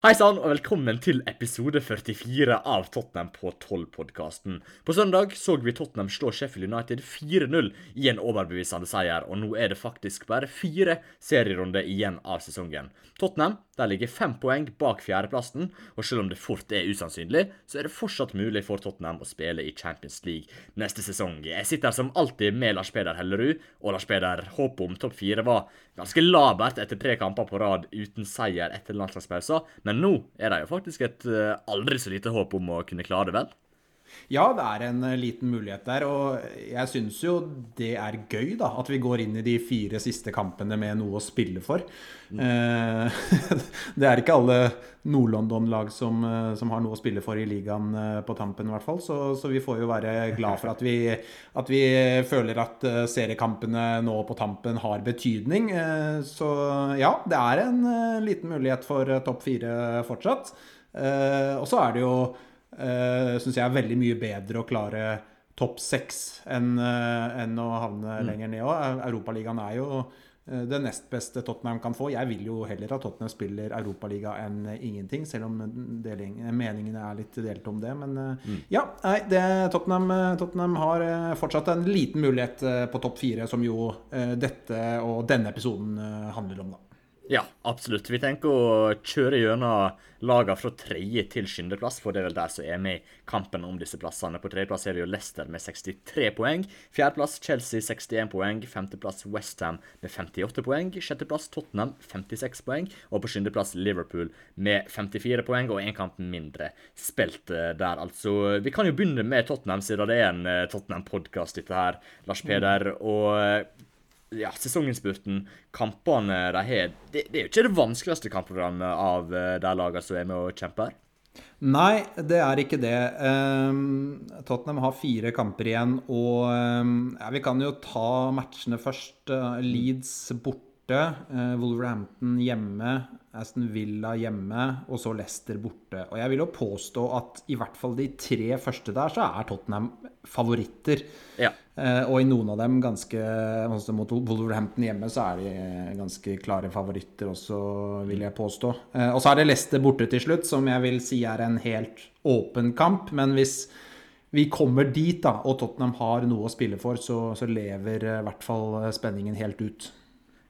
Hei sann, og velkommen til episode 44 av Tottenham på 12-podkasten. På søndag så vi Tottenham slå Sheffield United 4-0 i en overbevisende seier, og nå er det faktisk bare fire serierunder igjen av sesongen. Tottenham der ligger fem poeng bak fjerdeplassen, og selv om det fort er usannsynlig, så er det fortsatt mulig for Tottenham å spille i Champions League neste sesong. Jeg sitter som alltid med Lars Peder Hellerud, og Lars Peder, håpet om topp fire var ganske labert etter tre kamper på rad uten seier etter landslagspausen. Men nå er det jo faktisk et eh, aldri så lite håp om å kunne klare det, vel? Ja, det er en eh, liten mulighet der. Og jeg syns jo det er gøy, da. At vi går inn i de fire siste kampene med noe å spille for. Mm. det er ikke alle Nord-London-lag som, som, har noe å spille for i ligaen på tampen, i hvert fall. Så, så vi får jo være glad for at vi, at vi, føler at seriekampene nå på tampen har betydning. Så ja, det er en liten mulighet for topp fire fortsatt. Og så er det jo uh, eh, syns jeg er veldig mye bedre å klare topp seks enn uh, en å havne mm. lenger ned òg. Europaligaen er jo det nest beste Tottenham kan få. Jeg vil jo heller at Tottenham spiller Europaliga enn ingenting, selv om deling, meningene er litt delt om det. Men mm. ja, nei, det, Tottenham, Tottenham, har fortsatt en liten mulighet på topp fire, som jo dette og denne episoden handler om, da. Ja, absolutt. Vi tenker å kjøre gjennom lagene fra tredje til sjuendeplass, for det er vel der som er med i kampen om disse plassene. På tredjeplass er det jo Leicester med 63 poeng. Fjerdeplass Chelsea 61 poeng. Femteplass Westham med 58 poeng. Sjetteplass Tottenham 56 poeng. Og på sjuendeplass Liverpool med 54 poeng og én kamp mindre spilt eh, der, altså. Vi kan jo begynne med Tottenham, siden det er en eh, Tottenham-podkast, dette her, Lars Peder. Og eh, ja, sesonginnspurten, kampene de har det, det, er jo ikke det vanskeligste kampprogrammet av eh, de lagene som er med og kjemper? Nei, det er ikke det. Um, Tottenham har fire kamper igjen, og um, ja, vi kan jo ta matchene først. Uh, Leeds borte, uh, Wolverhampton hjemme, Aston Villa hjemme, og så Leicester borte. Og jeg vil jo påstå at i hvert fall de tre første der, så er Tottenham favoritter. Ja. Uh, og i noen av dem, ganske altså Mot Wolverhampton hjemme, så er de ganske klare favoritter også, vil jeg påstå. Og så er det Leicester borte til slutt, som jeg vil si er en helt åpen kamp. Men hvis vi kommer dit, da, og Tottenham har noe å spille for, så, så lever i hvert fall spenningen helt ut.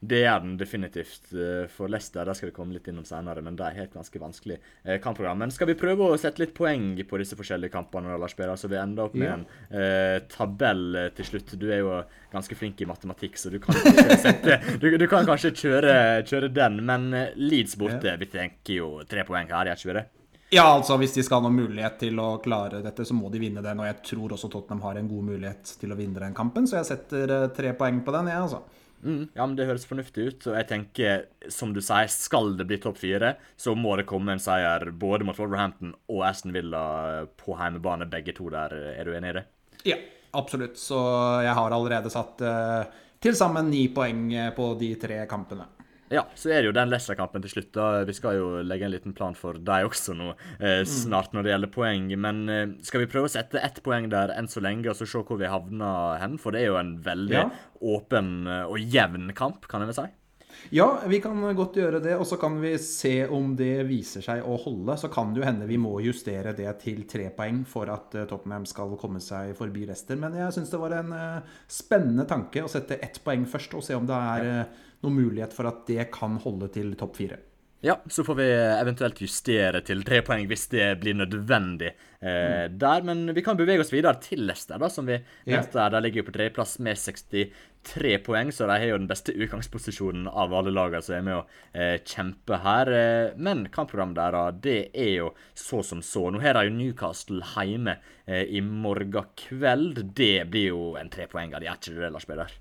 Det gjør den definitivt eh, for Leicester. Det skal vi komme litt innom senere, men det er helt ganske vanskelig eh, kampprogram. Men skal vi prøve å sette litt poeng på disse forskjellige kampene, Lars Peder, så vi ender opp med ja. en eh, tabell eh, til slutt? Du er jo ganske flink i matematikk, så du kan sette, du, du kan kanskje kjøre, kjøre, den. Men Leeds borte, ja. vi tenker jo tre poeng her, gjør ikke vi det? Ja, altså hvis de skal ha noen mulighet til å klare dette, så må de vinne den. Og jeg tror også Tottenham har en god mulighet til å vinne den kampen, så jeg setter tre poeng på den, jeg, altså. Mm, ja, men Det høres fornuftig ut. og jeg tenker, som du sier, Skal det bli topp fire, så må det komme en seier både mot Wolverhampton og Aston Villa på heimebane, begge to der. Er du enig i det? Ja, absolutt. Så jeg har allerede satt uh, til sammen ni poeng på de tre kampene. Ja, så er det jo den Leicester-kampen til slutt. da. Vi skal jo legge en liten plan for deg også nå eh, mm. snart når det gjelder poeng. Men eh, skal vi prøve å sette ett poeng der enn så lenge, og så se hvor vi havner hen? For det er jo en veldig ja. åpen eh, og jevn kamp, kan jeg vel si. Ja, vi kan godt gjøre det. Og så kan vi se om det viser seg å holde. Så kan det jo hende vi må justere det til tre poeng for at uh, Tottenham skal komme seg forbi Leicester. Men jeg syns det var en uh, spennende tanke å sette ett poeng først, og se om det er uh, noen mulighet for at det kan holde til topp fire. Ja, så får vi eventuelt justere til tre poeng hvis det blir nødvendig eh, mm. der. Men vi kan bevege oss videre til Leicester, da, som vi ja. nevnte. De ligger jo på tredjeplass med 63 poeng, så de har jo den beste utgangsposisjonen av alle lagene som er med å eh, kjempe her. Eh, men kampprogrammet der, det er jo så som så. Nå har de jo Newcastle hjemme eh, i morgen kveld. Det blir jo en trepoenger, er ikke det, Lars Peder?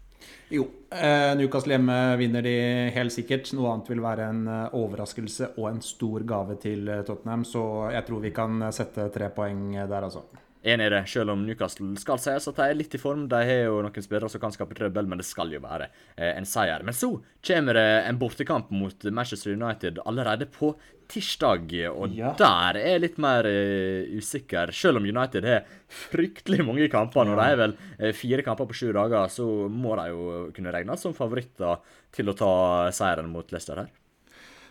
Jo, eh, Newcastle hjemme vinner de helt sikkert. Noe annet vil være en eh, overraskelse og en stor gave til eh, Tottenham. Så jeg tror vi kan sette tre poeng der, altså. Enig i det, selv om Newcastle skal sies at de er litt i form. De har jo noen spillere som kan skape trøbbel, men det skal jo være eh, en seier. Men så kommer det en bortekamp mot Manchester United allerede på tirsdag. Og ja. der er jeg litt mer uh, usikker. Selv om United har fryktelig mange kamper, når ja. de har vel uh, fire kamper på sju dager, så må de jo kunne regnes som favoritter til å ta seieren mot Leicester her.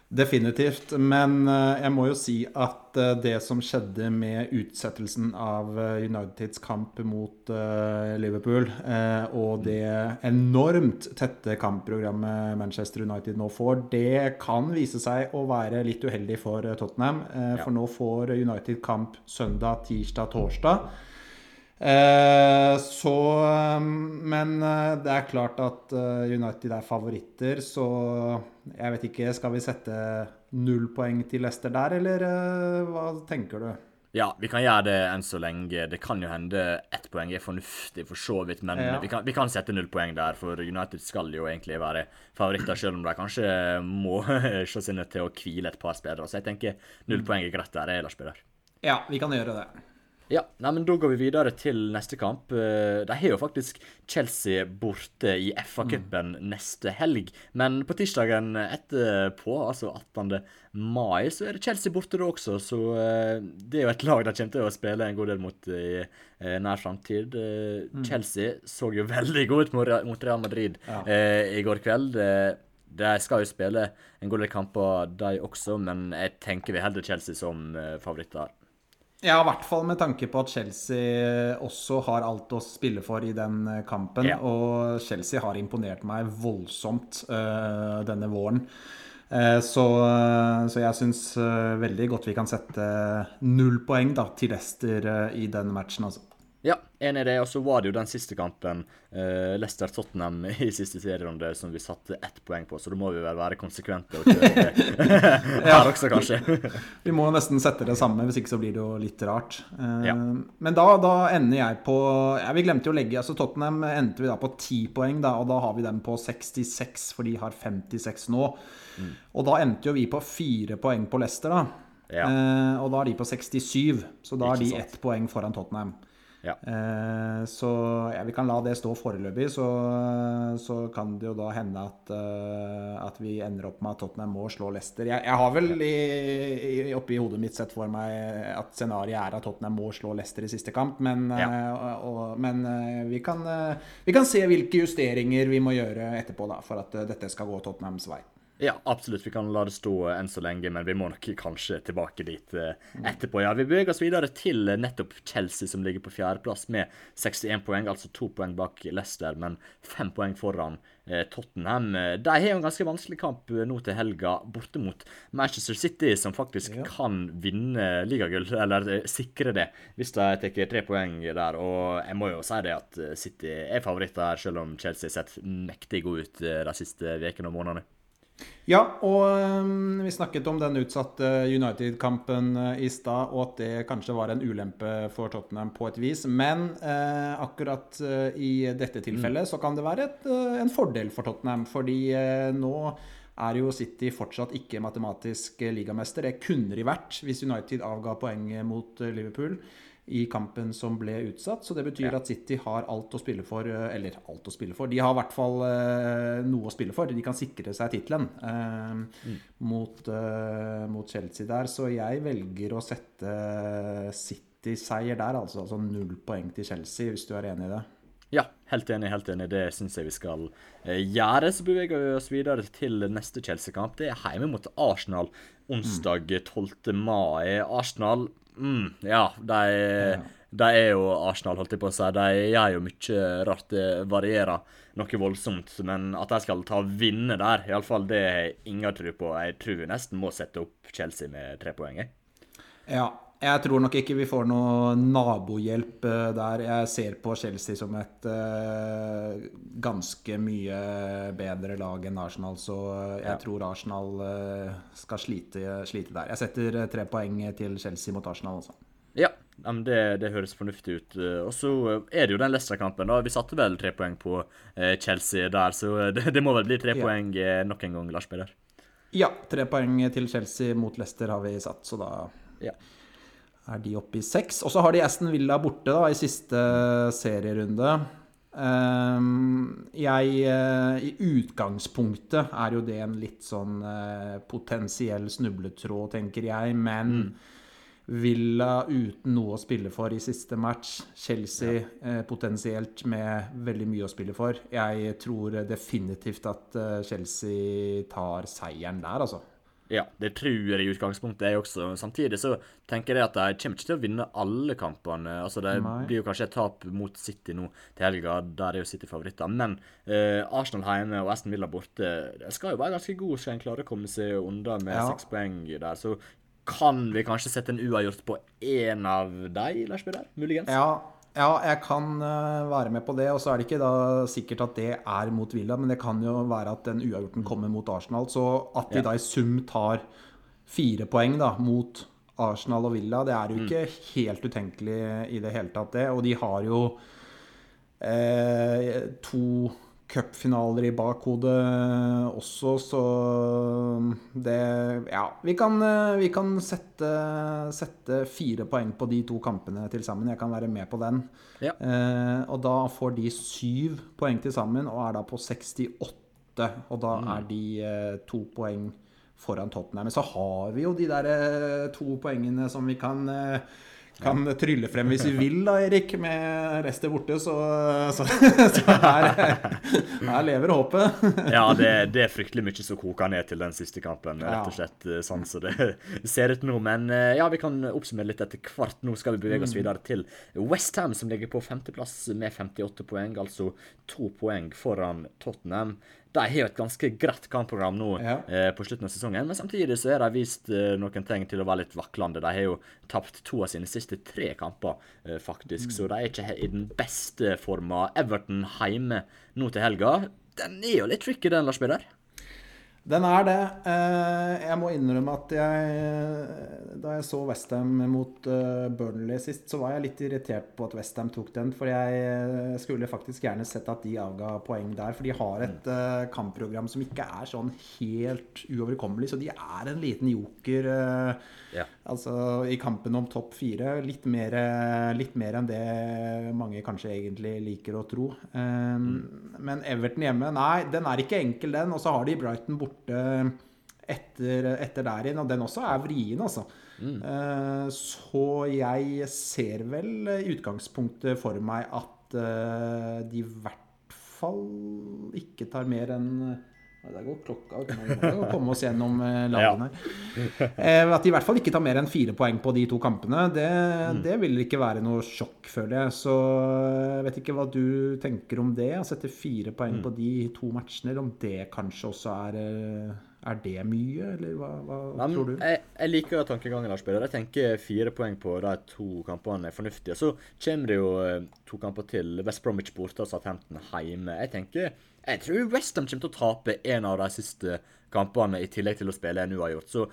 Definitivt. Men eh, jeg må jo si at eh, det som skjedde med utsettelsen av eh, Uniteds kamp mot Liverpool, og det enormt tette kampprogrammet Manchester United nå får, det kan vise seg å være litt uheldig for Tottenham. For nå får United kamp søndag, tirsdag, torsdag. Eh, så Men det er klart at United er favoritter, så jeg vet ikke Skal vi sette null poeng til Leicester der, eller hva tenker du? Ja, vi kan gjøre det enn så lenge. Det kan jo hende ett poeng er fornuftig for så vidt, men ja. vi, kan, vi, kan, sette null poeng der, for United skal jo egentlig være favoritter, selv om de kanskje må se seg nødt til å hvile et par spillere. Så jeg tenker null mm. poeng er greit der, Lars Peder. Ja, vi kan gjøre det. Ja, nei, men Da går vi videre til neste kamp. Eh, de har jo faktisk Chelsea borte i FA-cupen mm. neste helg. Men på tirsdagen etterpå, altså 18. mai, så er det Chelsea borte da også. Så eh, det er jo et lag de kommer til å spille en god del mot i eh, nær framtid. Mm. Chelsea så jo veldig god ut mot Real Madrid ja. i går kveld. De skal jo spille en god del kamper, de også, men jeg tenker vi holder Chelsea som favoritter. Ja, i hvert fall med tanke på at Chelsea også har alt å spille for i den eh, kampen. Ja. Og Chelsea har imponert meg voldsomt uh, denne våren. Uh, så, så, jeg syns uh, veldig godt vi kan sette null poeng da, til Leicester i den matchen. Altså. Enig i det. Og så var det jo den siste kampen, uh, Leicester-Tottenham i siste serierunde, som vi satte ett poeng på, så da må vi vel være konsekvente og kjøre her også, kanskje. vi må nesten sette det samme, hvis ikke så blir det jo litt rart. Uh, ja. Men da, da, ender jeg på Ja, vi glemte jo å legge altså Tottenham endte vi da på 10 poeng, da, og da har vi dem på 66, for de har 56 nå. Mm. Og da endte jo vi på fire poeng på Leicester, da. Ja. Uh, og da er de på 67, så da er de ett poeng foran Tottenham. Ja. Eh, så ja, vi kan la det stå foreløpig. Så, så, kan det jo da hende at, uh, at, vi ender opp med at Tottenham må slå Leicester. Jeg, jeg har vel i, i, oppi hodet mitt sett for meg at scenarioet er at Tottenham må slå Leicester i siste kamp. Men, ja. uh, og, men uh, vi, kan, vi, kan, se hvilke justeringer vi må gjøre etterpå da, for at dette skal gå Tottenhams vei. Ja, absolutt. Vi kan la det stå enn så lenge, men vi må nok kanskje tilbake dit eh, etterpå. Ja, Vi beveger oss videre til eh, nettopp Chelsea, som ligger på fjerdeplass med 61 poeng. Altså to poeng bak Leicester, men fem poeng foran eh, Tottenham. De har en ganske vanskelig kamp nå til helga, borte mot Manchester City, som faktisk ja. kan vinne ligagull, eller sikre det, hvis de tar tre poeng der. Og jeg må jo si det at City er favoritter selv om Chelsea har sett mektig god ut de siste ukene og månedene. Ja, og um, vi snakket om den utsatte United-kampen uh, i stad, og at det kanskje var en ulempe for Tottenham på et vis. Men uh, akkurat uh, i dette tilfellet mm. så kan det være et, uh, en fordel for Tottenham. Fordi uh, nå er jo City fortsatt ikke matematisk ligamester. Det kunne de vært hvis United avga poeng mot Liverpool i kampen som ble utsatt. Så det betyr ja. at City har alt å spille for. Eh, eller alt å spille for. De har i hvert fall uh, noe å spille for. De kan sikre seg tittelen uh, mm. mot, uh, mot, Chelsea der. Så jeg velger å sette City-seier der, altså. Altså null poeng til Chelsea, hvis du er enig i det. Ja, helt enig. helt enig. Det syns jeg vi skal gjøre. Så beveger vi oss videre til neste Chelsea-kamp. Det er hjemme mot Arsenal onsdag 12. mai. Arsenal Mm, ja, de, de, er jo Arsenal, holdt jeg på å si. De gjør jo mye rart. Det varierer noe voldsomt. Men at de skal ta vinne der, iallfall det har jeg ingen tro på. Jeg tror vi nesten må sette opp Chelsea med tre poeng. Ja, jeg tror nok ikke vi får noe nabohjelp eh, der. Jeg ser på Chelsea som et uh, ganske mye bedre lag enn Arsenal, så jeg ja. tror Arsenal uh, skal slite, slite, der. Jeg setter tre poeng til Chelsea mot Arsenal, altså. Ja, det, det høres fornuftig ut. Og så er det jo den Leicester-kampen. da. Vi satte vel tre poeng på Chelsea der, så det, det må vel bli tre ja. poeng nok en gang, Lars Peder? Ja, tre poeng til Chelsea mot Leicester har vi satt, så da ja er de oppe i seks. Og så har de Aston Villa borte da, i siste serierunde. Um, jeg uh, I utgangspunktet er jo det en litt sånn uh, potensiell snubletråd, tenker jeg. Men mm. Villa uten noe å spille for i siste match. Chelsea ja. uh, potensielt med veldig mye å spille for. Jeg tror definitivt at Chelsea tar seieren der, altså. Ja, det tror jeg i utgangspunktet jeg også. Samtidig så tenker jeg at de kommer ikke til å vinne alle kampene. Altså, Det blir jo kanskje et tap mot City nå til helga, der er jo City favoritter. Men eh, Arsenal hjemme og Aston Villa borte de skal jo være ganske gode, skal en klare å komme seg unna med Ja. seks poeng der. Så kan vi kanskje sette en uavgjort på én av de, Lars Peder? Muligens? Ja, ja, jeg kan eh, være med på det. Og så er det ikke da sikkert at det er mot Villa, men det kan jo være at den uavgjorten kommer mot Arsenal. Så at de da i sum tar fire poeng da, mot Arsenal og Villa, det er jo ikke helt utenkelig i det hele tatt, det. Og de har jo eh, to cupfinaler i bakhodet også, så det Ja, vi kan, eh, vi kan sette, sette fire poeng på de to kampene til sammen. Jeg kan være med på den. Ja. Eh, og da får de syv poeng til sammen, og er da på 68. Og da er de eh, to poeng foran Tottenham. Men så har vi jo de der eh, to poengene som vi kan eh, kan trylle frem hvis vi vil, da, Erik, med restet borte. Så, så, så her, her lever håpet. Ja, det, det er fryktelig mye som koker ned til den siste kampen. Rett og slett eh, sånn som det ser ut nå. Men eh, ja, vi kan oppsummere litt etter hvert. Nå skal vi bevege Mm. oss videre til Westham, som ligger på femteplass med 58 poeng. Altså to poeng foran Tottenham. De har jo et ganske greit kampprogram nå Ja. eh, på slutten av sesongen, men samtidig så har de vist eh, noen tegn til å være litt vaklende. De har jo tapt to av sine siste tre kamper, eh, faktisk, så de er ikke i den beste forma. Everton hjemme nå til helga. Den er jo litt tricky, den, Lars Peder. Den er det. Eh, Jeg må innrømme at jeg Da jeg så Westham mot eh, Burnley sist, så var jeg litt irritert på at Westham tok den. For jeg eh, skulle faktisk gjerne sett at de avga poeng der. For de har et eh, kampprogram som ikke er sånn helt uoverkommelig. Så de er en liten joker Ja. Altså i kampen om topp fire. Litt mer, litt mer enn det mange kanskje egentlig liker å tro. Um, Men Everton hjemme, nei, den er ikke enkel, den. Og så har de Brighton borte etter, etter der igjen, og den også er vrien, altså. Eh, så jeg ser vel i utgangspunktet for meg at uh, de i hvert fall ikke tar mer enn Der går klokka. Vi må jo komme oss gjennom landene. lagene her. Eh, At de i hvert fall ikke tar mer enn fire poeng på de to kampene, det, det vil ikke være noe sjokk, føler jeg. Så jeg vet ikke hva du tenker om det. Å sette fire poeng på de to matchene, eller om det kanskje også er eh, Er det mye, eller hva, hva men tror du? Jeg, jeg liker tankegangen. Lars Peder. Jeg tenker fire poeng på de to kampene er fornuftige. Så kommer det jo eh, to kamper til. West Bromwich borte og Southampton hjemme. Jeg tenker, jeg tror Westham kommer til å tape en av de siste kampene, i tillegg til å spille en uavgjort. Så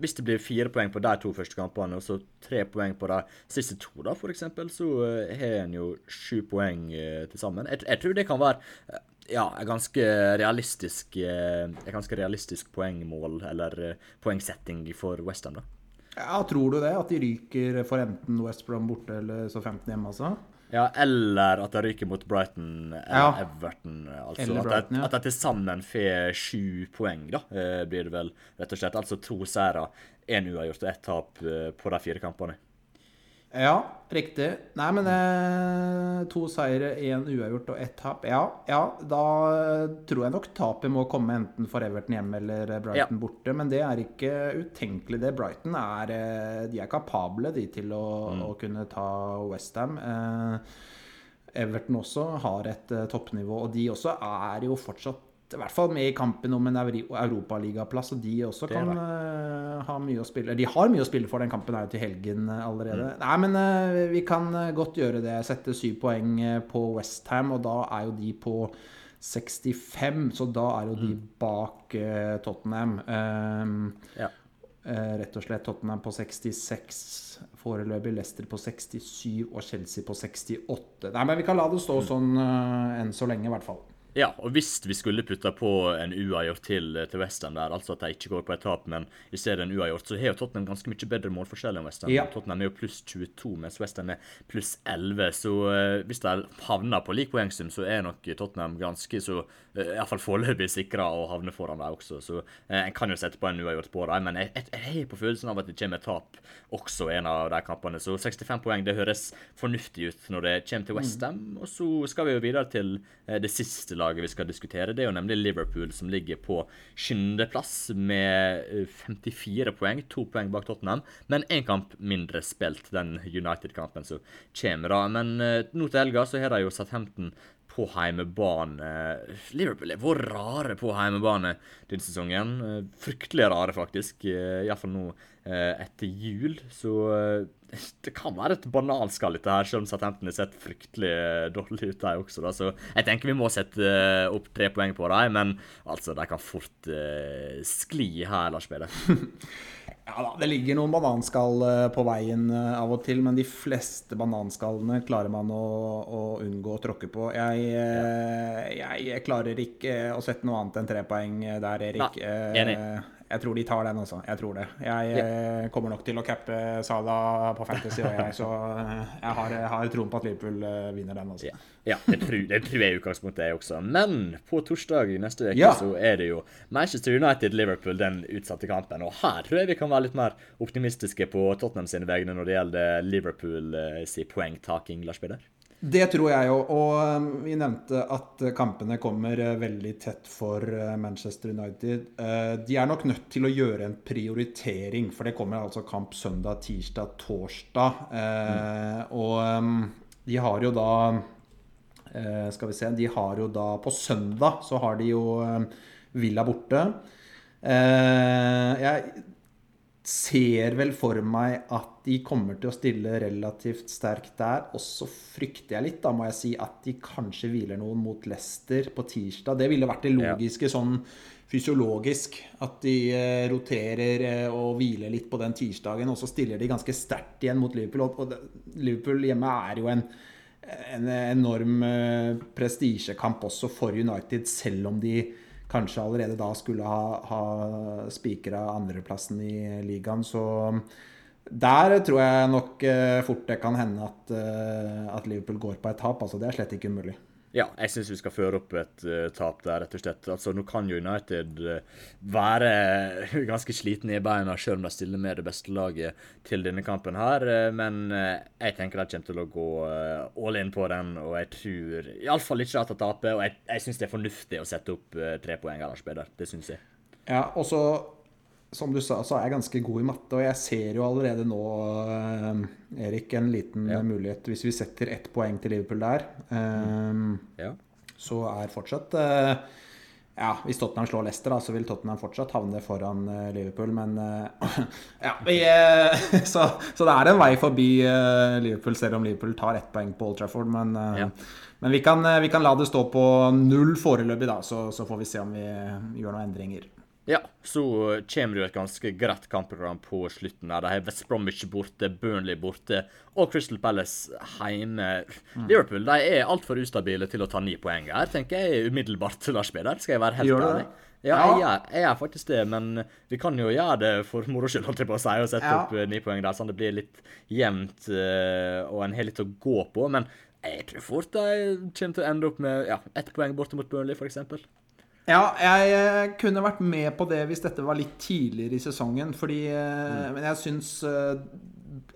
hvis det blir fire poeng på de to første kampene, og så tre poeng på de siste to, da, eksempel, så eh, har en jo sju poeng eh, til sammen. Jeg, jeg tror det kan være eh, ja, et ganske realistisk eh, Et ganske realistisk poengmål, eller poengsetting for Westham, da. Ja, Tror du det? At de ryker for enten West Brom borte eller så 15 hjemme, altså? Ja, eller at de ryker mot Brighton eller Ja. Everton. Altså Eller at Brighton, de, ja. at de til sammen får sju poeng, da, eh, blir det vel rett og slett. Altså to seire, én uavgjort og ett tap eh, på de fire kampene. Ja, riktig. Nei, men eh, to seire, én uavgjort og ett tap. Ja, ja, da tror jeg nok tapet må komme enten for Everton hjemme eller Brighton borte. Men det er ikke utenkelig, det. Brighton er eh, De er kapable, de, til å, å kunne ta Westham. Eh, Everton også har et eh, toppnivå, og de også er jo fortsatt i hvert fall med i kampen om en euro- europaligaplass, og de også kan eh, ha mye å spille De har mye å spille for, den kampen er jo til helgen allerede. allerede. Nei, men uh, vi kan eh, godt gjøre det. Sette syv poeng eh, på Westham, og da er jo de på 65, så da er jo de bak uh, Tottenham. Um, Ja. Eh, rett og slett Tottenham på 66 foreløpig, Leicester på 67 og Chelsea på 68. Nei, men vi kan la det stå sånn eh, enn så lenge, i hvert fall. Ja, og hvis vi skulle putta på en uavgjort til eh, til Westham der, altså at de ikke går på et tap, men i stedet en uavgjort, så har jo Tottenham ganske mye bedre målforskjell enn Westham. Ja. Tottenham er jo pluss 22, mens Westham er pluss 11. Så uh, hvis de havner på lik poengsum, så er nok Tottenham ganske så Iallfall foreløpig sikra å havne foran dem også. Så eh, en kan jo sette på en uavgjort på dem, men jeg, jeg, jeg har på følelsen av at det kommer et tap også en av de kampene. Så 65 poeng, det høres fornuftig ut når det kommer til Westham. Og så skal vi jo videre til eh, det siste laget vi skal diskutere. Det er jo nemlig Liverpool, som ligger på sjuendeplass med 54 poeng. To poeng bak Tottenham, men én kamp mindre spilt, den United-kampen som kommer. da. Men nå til helga så har de jo Southampton på heimebane. Liverpool er vært rare på heimebane denne sesongen. Eh, fryktelig rare, faktisk. Eh, Iallfall nå eh, etter jul. Så det kan være et bananskall, dette her, selv om Southampton har sett fryktelig dårlig ut, de også. Da. Så jeg tenker vi må sette opp tre poeng på dem, men altså, de kan fort uh, skli her, Lars Peder. Ja da, det ligger noen bananskall eh, på veien eh, av og til, men de fleste bananskallene klarer man å, å unngå å tråkke på. Jeg, eh, jeg, jeg, klarer ikke å sette noe annet enn tre poeng der, Erik. Nei, enig. Jeg tror de tar den også. Jeg tror det. Jeg yeah. kommer nok til å cappe Sala på Fantasy, og jeg, så jeg har, jeg har troen på at Liverpool vinner den. også. Ja, ja det, tror, det tror jeg i utgangspunktet, jeg også. Men på torsdag neste uke ja. så er det jo Manchester United-Liverpool den utsatte kampen. Og her tror jeg vi kan være litt mer optimistiske på Tottenham sine vegne når det gjelder Liverpool si poengtaking, Lars Peder. Det tror jeg jo. Og um, vi nevnte at kampene kommer uh, veldig tett for uh, Manchester United. Uh, de er nok nødt til å gjøre en prioritering, for det kommer altså kamp søndag, tirsdag, torsdag. Mm. Og um, de har jo da Skal vi se De har jo da På søndag så har de jo um, Villa borte. Jeg ser vel for meg at de kommer til å stille relativt sterkt der. Og så frykter jeg litt, da må jeg si, at de kanskje hviler noen mot Leicester på tirsdag. Det ville vært det logiske ja. sånn fysiologisk. At de eh, roterer eh, og hviler litt på den tirsdagen, og så stiller de ganske sterkt igjen mot Liverpool. Og Liverpool hjemme er jo en, en enorm eh, prestisjekamp også for United, selv om de kanskje allerede da skulle ha, ha spikra andreplassen i ligaen. Så der tror jeg nok eh, fort det kan hende at, eh, at Liverpool går på et tap. Altså, det er slett ikke umulig. Ja, jeg syns vi skal føre opp et uh, tap der, rett og slett. Altså, Nå kan jo United uh, være ganske slitne i beina selv om de stiller med det beste laget til denne kampen her, uh, men jeg tenker de kommer til å gå all in på den, og jeg tror iallfall ikke at de taper. Og jeg, jeg syns det er fornuftig å sette opp tre poeng, Lars Peder. Det syns jeg. Ja, og så som du sa, så er jeg ganske god i matte, og jeg ser jo allerede nå, eh, Erik, en liten ja. mulighet. Hvis vi setter ett poeng til Liverpool der, um, ja. så er fortsatt uh, ja, Hvis Tottenham slår Leicester, da, så vil Tottenham fortsatt havne foran uh, Liverpool. Men uh, ja, vi, så, så, det er en vei forbi Liverpool, selv om Liverpool tar ett poeng på Old Trafford. Men, ja. men vi, kan, vi, kan, la det stå på null foreløpig, da, så, så får vi se om vi gjør noen endringer. Ja, så kommer det jo et ganske greit kampprogram på slutten. der. De har West Bromwich borte, Burnley borte og Crystal Palace hjemme. Mm. Liverpool de er altfor ustabile til å ta ni poeng her, tenker jeg umiddelbart, Lars Peder. Skal jeg være helt ærlig? Ja, jeg, jeg, er faktisk det, men vi kan jo gjøre det for moro skyld, holdt jeg på å si, og sette ja. opp uh, ni poeng der, sånn det blir litt jevnt uh, og en har litt å gå på. Men jeg tror fort de kommer til å ende opp med ja, ett poeng borte mot Burnley, f.eks. Ja, jeg eh, kunne vært med på det hvis dette var litt tidligere i sesongen. Fordi mm. Men jeg syns eh,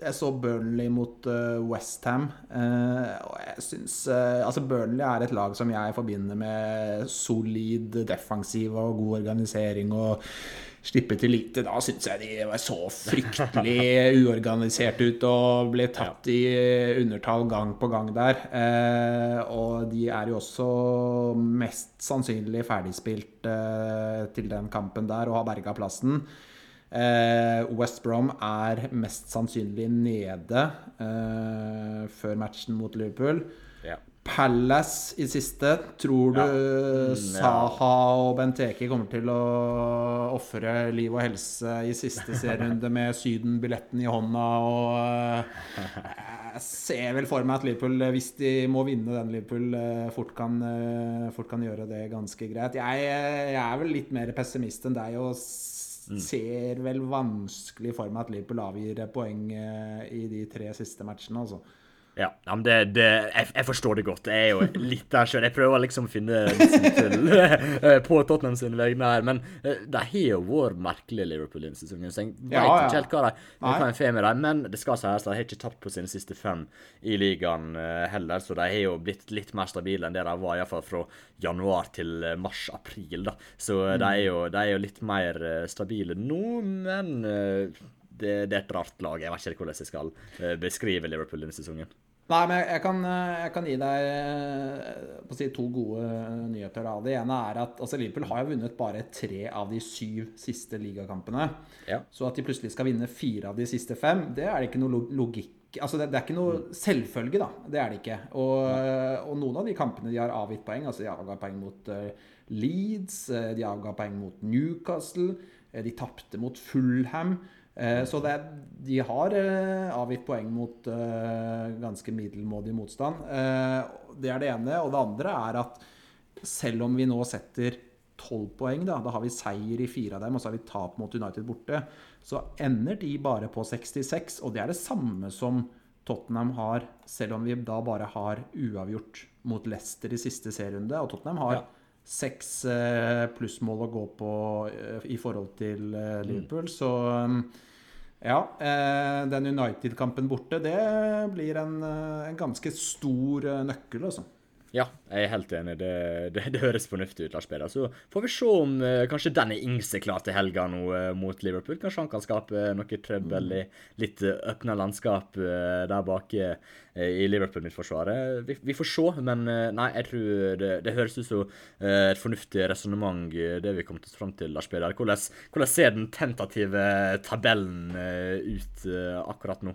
Jeg så Burnley mot Westham. Og jeg syns Altså, Burnley er et lag som jeg forbinder med solid defensiv og god organisering og slippe til lite. Da syns jeg de var så fryktelig uorganisert ut og ble tatt i undertall gang på gang der. Eh, og de er jo også mest sannsynlig ferdigspilt eh, til den kampen der og har berga plassen. Eh, West Brom er mest sannsynlig nede eh, før matchen mot Liverpool. Ja. Palace i siste. Tror du ja. mm, Saha og Benteke kommer til å ofre liv og helse i siste serierunde med Syden-billetten i hånda? Og eh, jeg ser vel for meg at Liverpool, hvis de må vinne den Liverpool, eh, fort kan, eh, fort kan gjøre det ganske greit. Jeg, jeg, er vel litt mer pessimist enn deg og mm. ser vel vanskelig for meg at Liverpool avgir poeng i de tre siste matchene, altså. Ja, men det, det jeg, jeg, forstår det godt. Jeg er jo litt der sjøl. Jeg prøver liksom å finne til eh, på Tottenham sine vegne her. Men uh, de har jo vært merkelige Liverpool denne sesongen. Så jeg vet ja, ja. ikke helt hva de hva de får med dem. Men det skal sies de har ikke tapt på sine siste fem i ligaen uh, heller. Så de har jo blitt litt mer stabile enn det de var iallfall fra januar til mars-april. da. Så mm. de, er jo, de, er jo, litt mer stabile nå, men det, det, er et rart lag. Jeg vet ikke hvordan jeg skal beskrive Liverpool denne sesongen. Nei, men jeg kan, jeg kan gi deg eh, si, to gode nyheter. Da. Det ene er at altså, Liverpool har jo vunnet bare tre av de syv siste ligakampene. Ja. Så at de plutselig skal vinne fire av de siste fem, det er det ikke noe logikk Altså, det, det er ikke noe mm. selvfølge, da. Det er det ikke. Og, og, noen av de kampene de har avgitt poeng, altså de avga poeng mot Leeds, de avga poeng mot Newcastle, de tapte mot Fulham. Eh, så det, de har eh, avgitt poeng mot eh, ganske middelmådig motstand. Det er det ene. Og det andre er at selv om vi nå setter tolv poeng, da, da har vi seier i fire av dem, og så har vi tap mot United borte, så ender de bare på 66. Og det er det samme som Tottenham har, selv om vi da bare har uavgjort mot Leicester i siste serierunde. Og Tottenham har ja seks eh, plussmål å gå på eh, i forhold til eh, mm. Liverpool. Så mm, ja, den United-kampen borte, det blir en, en ganske stor nøkkel, altså. Ja, jeg er helt enig. Det, det, det høres fornuftig ut, Lars Peder. Så får vi se om uh, kanskje Danny Ings er klar til helga nå uh, mot Liverpool. Kanskje han kan skape noe trøbbel i litt uh, åpna landskap der bak i Liverpool-midtforsvaret. Vi, vi, får se, men nei, jeg tror det, det høres ut som et fornuftig resonnement, det vi kom til fram til, Lars Peder. Hvordan, hvordan ser den tentative tabellen ut akkurat nå?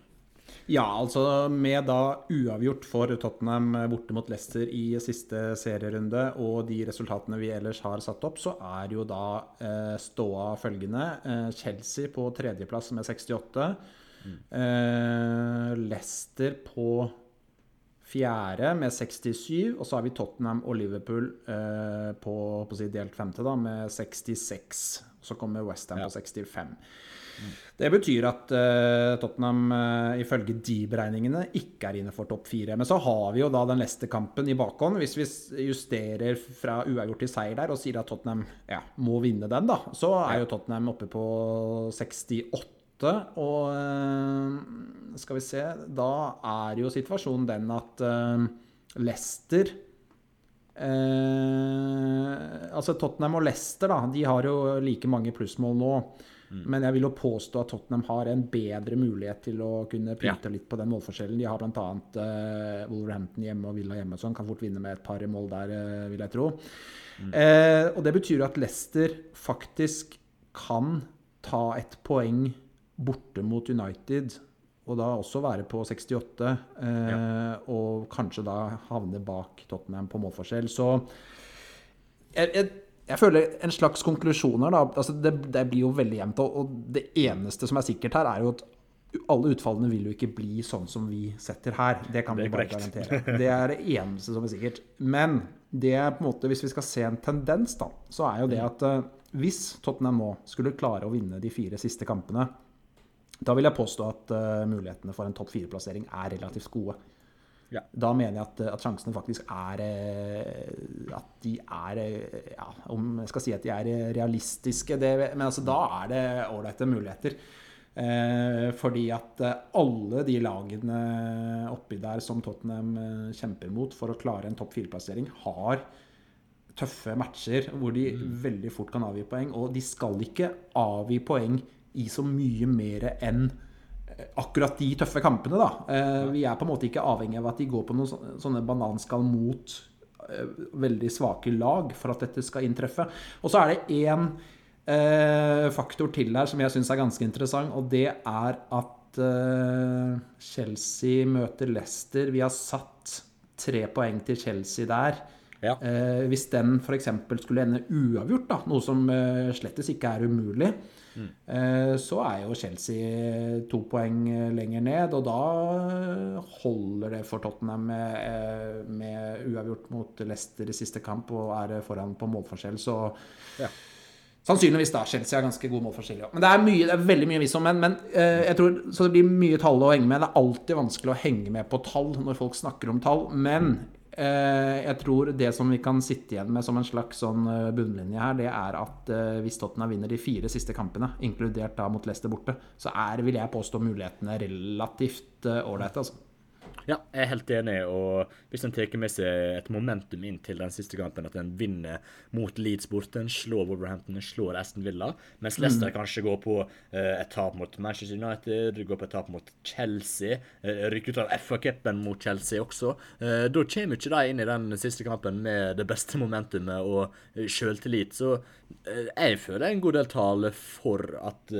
Ja, altså med da uavgjort for Tottenham borte mot Leicester i siste serierunde, og de resultatene vi ellers har satt opp, så er jo da eh, ståa følgende. Eh, Chelsea på tredjeplass med 68. Mm. Eh, Leicester på fjerde med 67. Og så har vi Tottenham og Liverpool eh, på, på si delt femte da, med 66. Så kommer Westham ja. på 65. Det betyr at uh, Tottenham uh, ifølge de beregningene ikke er inne for topp fire. Men så har vi jo da den neste kampen i bakhånd. Hvis vi justerer fra uavgjort til seier der og sier at Tottenham ja, må vinne den, da, så er jo Tottenham oppe på 68. Og uh, skal vi se Da er jo situasjonen den at Leicester altså Tottenham og Leicester da, de har jo like mange plussmål nå. Mm. Men jeg vil jo påstå at Tottenham har en bedre mulighet til å kunne pynte ja. litt på den målforskjellen. De har bl.a. Uh, Wolverhampton hjemme og Villa hjemme, sånn kan fort vinne med et par mål der, uh, vil jeg tro. Mm. Uh, og det betyr at Leicester faktisk kan ta et poeng borte mot United og da også være på 68, eh, ja. og kanskje da havne bak Tottenham på målforskjell. Så jeg, jeg, jeg føler en slags konklusjoner, da. Altså det, det, blir jo veldig jevnt. Og, og, det eneste som er sikkert her, er jo at alle utfallene vil jo ikke bli sånn som vi setter her. Det kan vi bare garantere. Det er det eneste som er sikkert. Men det er på en måte, hvis vi skal se en tendens, da, så er jo det at eh, hvis Tottenham nå skulle klare å vinne de fire siste kampene, da vil jeg påstå at uh, mulighetene for en topp fire-plassering er relativt gode. Ja. Da mener jeg at, at, sjansene faktisk er eh, At de er eh, ja, Om jeg skal si at de er realistiske det, Men altså, da er det ålreite muligheter. Eh, fordi at eh, alle de lagene oppi der som Tottenham kjemper mot for å klare en topp fire-plassering, har tøffe matcher hvor de mm. veldig fort kan avgi poeng. Og de skal ikke avgi poeng i så mye mer enn akkurat de tøffe kampene. da. Eh, vi er på en måte ikke avhengig av at de går på noen sånne bananskall mot eh, veldig svake lag for at dette skal inntreffe. Og så er det én eh, faktor til her som jeg syns er ganske interessant, og det er at Chelsea møter Leicester. Vi har satt tre poeng til Chelsea der. Ja. Eh, hvis den f.eks. skulle ende uavgjort, da, noe som eh, slettes ikke er umulig, mm. så er jo Chelsea to poeng lenger ned. Og da holder det for Tottenham med, med uavgjort mot Leicester i siste kamp og er foran på målforskjell. Så ja. Sannsynligvis da. Chelsea har ganske god målforskjell. Ja. Men det er, mye, det er veldig mye visst om men, men eh, jeg tror, Så det blir mye tall å henge med. Det er alltid vanskelig å henge med på tall når folk snakker om tall. Men eh, jeg tror det som vi kan sitte igjen med som en slags sånn eh, bunnlinje her, det er at eh, hvis Tottenham vinner de fire siste kampene, inkludert da mot Leicester borte, så er, vil jeg påstå, mulighetene relativt eh, ålreite. altså. Ja, jeg er helt enig. og Hvis en tar med seg et momentum inn til den siste kampen, at en vinner mot Leeds borte, en slår Wolverhampton, en slår Aston Villa, mens Leicester mm. kanskje går på uh, et tap mot Manchester United, går på et tap mot Chelsea, uh, rykker ut av FA-cupen mot Chelsea også, uh, da kommer ikke de inn i den siste kampen med det beste momentumet og sjøltillit. Så jeg føler en god del tale for at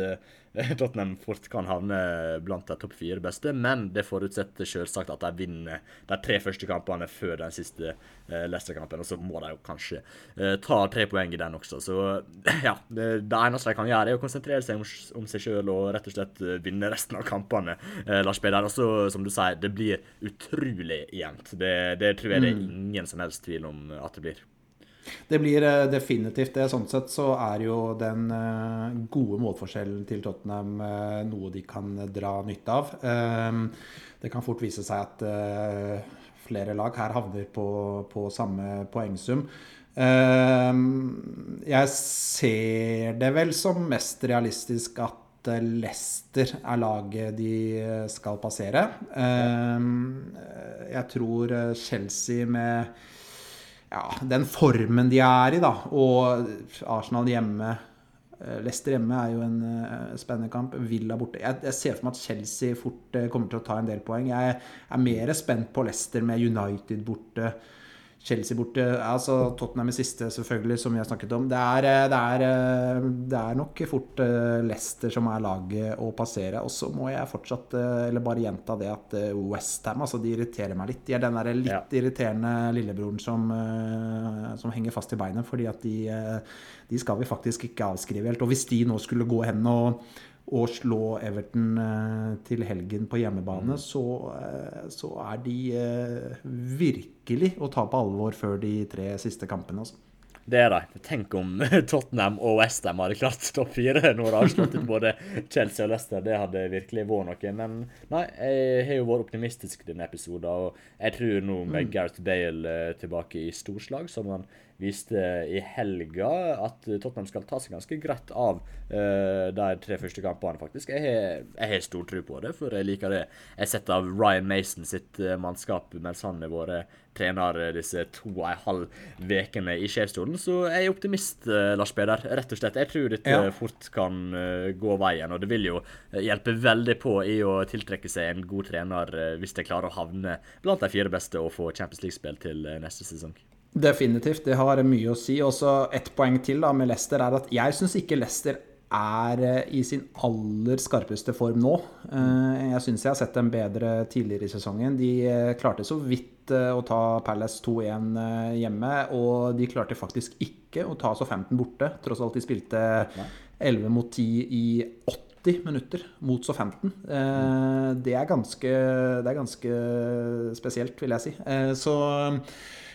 Tottenham fort kan havne blant de topp fire beste, men det forutsetter selvsagt at de vinner de tre første kampene før den siste uh, Leicester-kampen. Og så må de jo kanskje uh, ta tre poeng i den også. Så ja, det, det, eneste de kan gjøre, er å konsentrere seg om, om seg sjøl og rett og slett uh, vinne resten av kampene. Uh, Lars Peder. Og så, som du sier, det blir utrolig jevnt. Det, det tror jeg det er mm. ingen som helst tvil om at det blir. Det blir eh, definitivt det. Sånn sett så er jo den eh, gode målforskjellen til Tottenham eh, noe de kan dra nytte av. Det kan fort vise seg at flere lag her havner på, på samme poengsum. Jeg ser det vel som mest realistisk at Leicester er laget de skal passere. Jeg tror Chelsea med ja, den formen de er i, da, og Arsenal hjemme eh, Leicester hjemme er jo en uh, spennende kamp. Villa borte. Jeg, jeg, ser for meg at Chelsea fort uh, kommer til å ta en del poeng. Jeg er mer spent på Leicester med United borte. Chelsea borte. Altså Tottenham i siste, selvfølgelig, som vi har snakket om. Det er, eh, det er, eh, det er nok fort eh, Leicester som er laget å passere. Og så må jeg fortsatt, eller bare gjenta det, at Westham altså, de irriterer meg litt. De er den der litt ja. irriterende lillebroren som, som, henger fast i beinet. fordi at de, de skal vi faktisk ikke avskrive helt. Og hvis de nå skulle gå hen og å slå Everton eh, til helgen på hjemmebane, mm. så, eh, så, er de eh, virkelig å ta på alvor før de tre siste kampene. Altså. Det er de. Tenk om Tottenham og Westham hadde klart topp fire når de har slått ut både Chelsea og Leicester. Det hadde virkelig vært noe. Men nei, jeg har jo vært optimistisk denne episoden. Og jeg tror nå med mm. Gareth Bale tilbake i storslag, som han viste i helga at Tottenham skal ta seg ganske greit av uh, de tre første kampene, faktisk. Jeg har, stor tro på det, for jeg liker det. Jeg har sett av Ryan Mason sitt uh, mannskap mens han har vært trener disse to og en halv ukene i sjefsstolen, så jeg er optimist, uh, Lars Peder. Rett og slett. Jeg tror dette ja. fort kan gå veien, og det vil jo hjelpe veldig på i å tiltrekke seg en god trener hvis de klarer å havne blant de fire beste og få Champions League-spill til neste sesong. Definitivt. Det har mye å si. Og så ett poeng til da med Leicester er at jeg syns ikke Leicester er eh, i sin aller skarpeste form nå. Eh, jeg syns jeg har sett dem bedre tidligere i sesongen. De eh, klarte så vidt å ta Palace 2-1 hjemme, og de klarte faktisk ikke å ta så 15 borte, tross alt de spilte 11 mot 10 i 80 minutter mot så 15. Det er ganske, det er ganske spesielt, vil jeg si. Så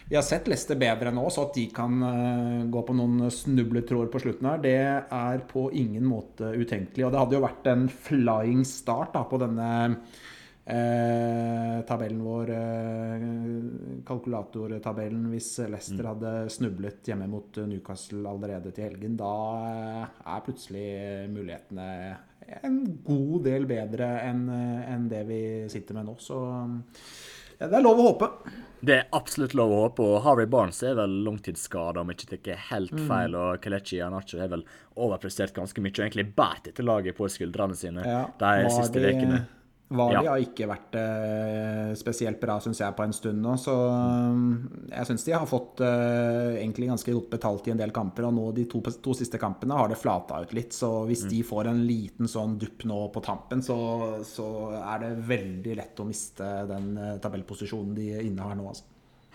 vi har sett Leicester bedre nå, så at de kan uh, gå på noen snubletråder på slutten her, det er på ingen måte utenkelig. Og det hadde jo vært en flying start da, på denne eh, tabellen vår, eh, kalkulatortabellen, hvis Leicester mm. hadde snublet hjemme mot Newcastle allerede til helgen. Da er plutselig mulighetene en god del bedre enn en det vi sitter med nå. Så ja, det er lov å håpe. Det er absolutt lov å håpe. og Harry Barnes er vel langtidsskada, om ikke tar helt mm. feil. Og Kelechi Anacho har vel overprestert ganske mye og egentlig båret dette laget på skuldrene sine ja, de siste ukene. Vali ja. har ikke vært eh, spesielt bra, syns jeg, på en stund nå. Så um, jeg syns de har fått eh, egentlig ganske godt betalt i en del kamper. Og nå de to, to siste kampene har det flata ut litt. Så hvis mm. de får en liten sånn dupp nå på tampen, så, så, er det veldig lett å miste den eh, tabellposisjonen de innehar nå, altså.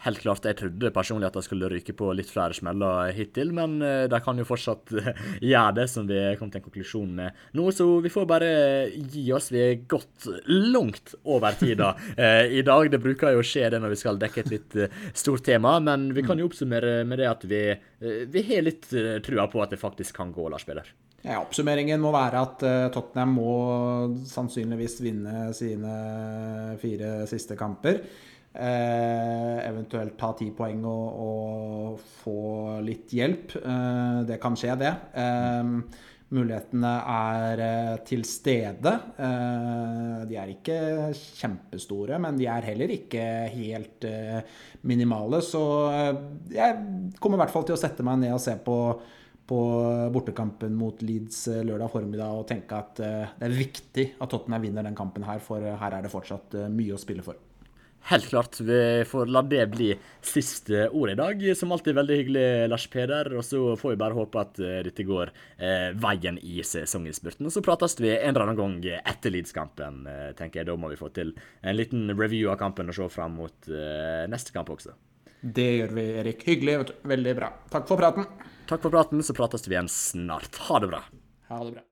Helt klart. Jeg trodde personlig at de skulle ryke på litt flere smeller hittil, men eh, de kan jo fortsatt gjøre det, som vi kom til en konklusjon med nå. Så vi får bare gi oss. Vi er gått langt over tida eh, i dag. Det bruker jo å skje det når vi skal dekke et litt eh, stort tema, men vi kan jo oppsummere med det at vi, vi har litt trua på at det faktisk kan gå, Lars Peder. Ja, oppsummeringen må være at Tottenham må sannsynligvis vinne sine fire siste kamper. Eh, eventuelt ta ti poeng og, og, få litt hjelp. Eh, det kan skje, det. Eh, mulighetene er eh, til stede. Eh, de er ikke kjempestore, men de er heller ikke helt eh, minimale. Så jeg kommer i hvert fall til å sette meg ned og se på på bortekampen mot Leeds lørdag formiddag og tenke at det er viktig at Tottenham vinner den kampen her, for her er det fortsatt mye å spille for. Helt klart. Vi får la det bli siste ord i dag. Som alltid veldig hyggelig, Lars Peder. Og så får vi bare håpe at uh, dette går eh, veien i sesonginnspurten. Og så prates vi en eller annen gang etter Leeds-kampen, uh, tenker jeg. Da må vi få til en liten review av kampen og se fram mot neste kamp også. Det gjør vi, Erik. Hyggelig. Veldig bra. Takk for praten. Takk for praten. Så prates vi igjen snart. Ha det bra. Ha det bra.